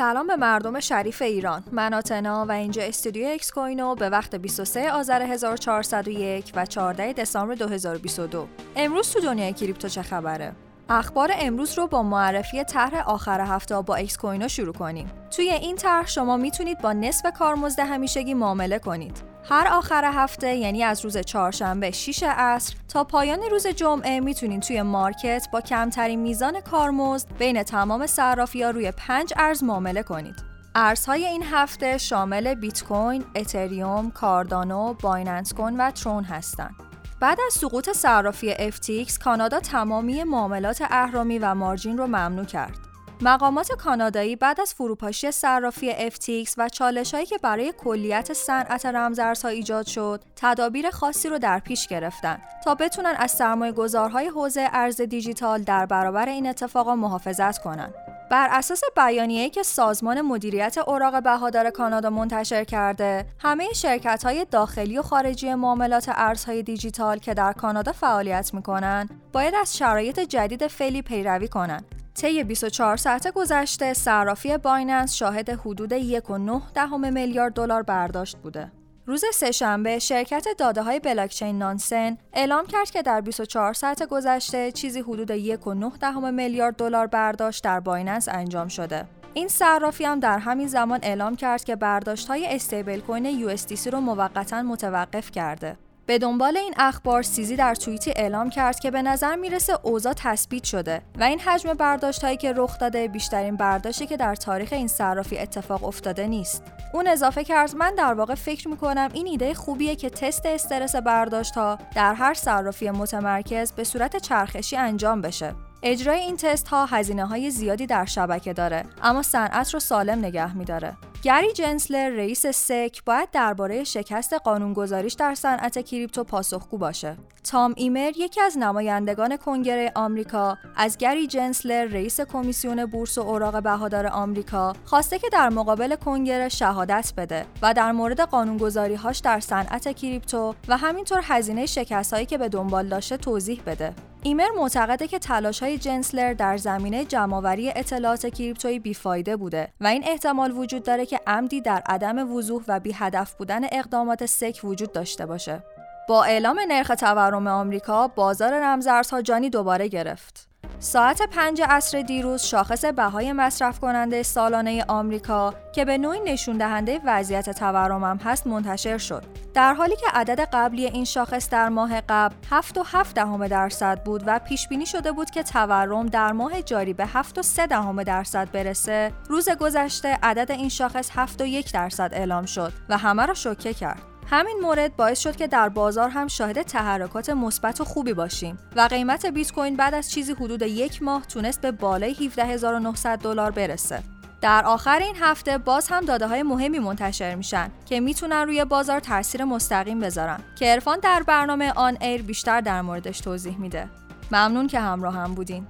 سلام به مردم شریف ایران. من آتنا و اینجا استودیو اکس کوینو به وقت 23 آذر 1401 و 14 دسامبر 2022 امروز تو دنیای کریپتو چه خبره؟ اخبار امروز رو با معرفی طرح آخر هفته با اکس کوینو شروع کنیم. توی این طرح شما می‌تونید با نصف کارمزد همیشگی معامله کنید. هر آخر هفته یعنی از روز چهارشنبه 6 عصر تا پایان روز جمعه می‌تونید توی market با کمترین میزان کارمزد بین تمام صرافی ها روی پنج ارز معامله کنید. ارزهای این هفته شامل بیت کوین، اتریوم، کاردانو، بایننس کوین و ترون هستند. بعد از سقوط صرافی FTX کانادا تمامی معاملات اهرامی و مارجین رو ممنوع کرد. مقامات کانادایی بعد از فروپاشی صرافی FTX و چالشهایی که برای کلیت صنعت رمزارزها ایجاد شد، تدابیر خاصی رو در پیش گرفتن تا بتونن از سرمایه گذارهای حوزه ارز دیجیتال در برابر این اتفاقا محافظت کنند. بر اساس بیانیه‌ای که سازمان مدیریت اوراق بهادار کانادا منتشر کرده، همه شرکت‌های داخلی و خارجی معاملات ارزهای دیجیتال که در کانادا فعالیت می‌کنند، باید از شرایط جدید فعلی پیروی کنند طی 24 ساعت گذشته صرافی بایننس شاهد حدود 1.9 دهم میلیارد دلار برداشت بوده. روز سهشنبه شرکت داده های بلاکچین نانسن اعلام کرد که در 24 ساعت گذشته چیزی حدود 1.9 دهم میلیارد دلار برداشت در بایننس انجام شده. این صرافی هم در همین زمان اعلام کرد که برداشت های استیبل کوین USDC رو موقتا متوقف کرده. به دنبال این اخبار سیزی در توییتی اعلام کرد که به نظر می‌رسه اوضاع تثبیت شده و این حجم برداشت هایی که رخ داده بیشترین برداشتی که در تاریخ این صرافی اتفاق افتاده نیست. اون اضافه کرد من در واقع فکر می‌کنم این ایده خوبیه که تست استرس برداشت ها در هر صرافی متمرکز به صورت چرخشی انجام بشه. اجرای این تست ها هزینه های زیادی در شبکه داره اما صنعت رو سالم نگه میداره. گری جنسلر رئیس سک باید درباره شکست قانونگذاریش در صنعت کریپتو پاسخگو باشه. تام ایمر یکی از نمایندگان کنگره آمریکا از گری جنسلر رئیس کمیسیون بورس و اوراق بهادار آمریکا خواسته که در مقابل کنگره شهادت بده و در مورد قانونگذاریهاش در صنعت کریپتو و همینطور هزینه شکستهایی که به دنبال داشته توضیح بده. ایمر معتقده که تلاش های جنسلر در زمینه جمعآوری اطلاعات کریپتویی بیفایده بوده و این احتمال وجود داره که عمدی در عدم وضوح و بی هدف بودن اقدامات سک وجود داشته باشه. با اعلام نرخ تورم آمریکا، بازار رمزارزها جانی دوباره گرفت. ساعت پنج عصر دیروز شاخص بهای مصرف کننده سالانه آمریکا که به نوعی نشون دهنده وضعیت تورم هست منتشر شد. در حالی که عدد قبلی این شاخص در ماه قبل 7.7 دهم درصد بود و پیش بینی شده بود که تورم در ماه جاری به 7.3 دهم درصد برسه، روز گذشته عدد این شاخص 7.1 درصد اعلام شد و همه را شوکه کرد. همین مورد باعث شد که در بازار هم شاهد تحرکات مثبت و خوبی باشیم و قیمت بیت کوین بعد از چیزی حدود یک ماه تونست به بالای 17900 دلار برسه. در آخر این هفته باز هم داده های مهمی منتشر میشن که می‌تونن روی بازار تاثیر مستقیم بذارن که عرفان در برنامه آن ایر بیشتر در موردش توضیح میده. ممنون که همراه هم بودین.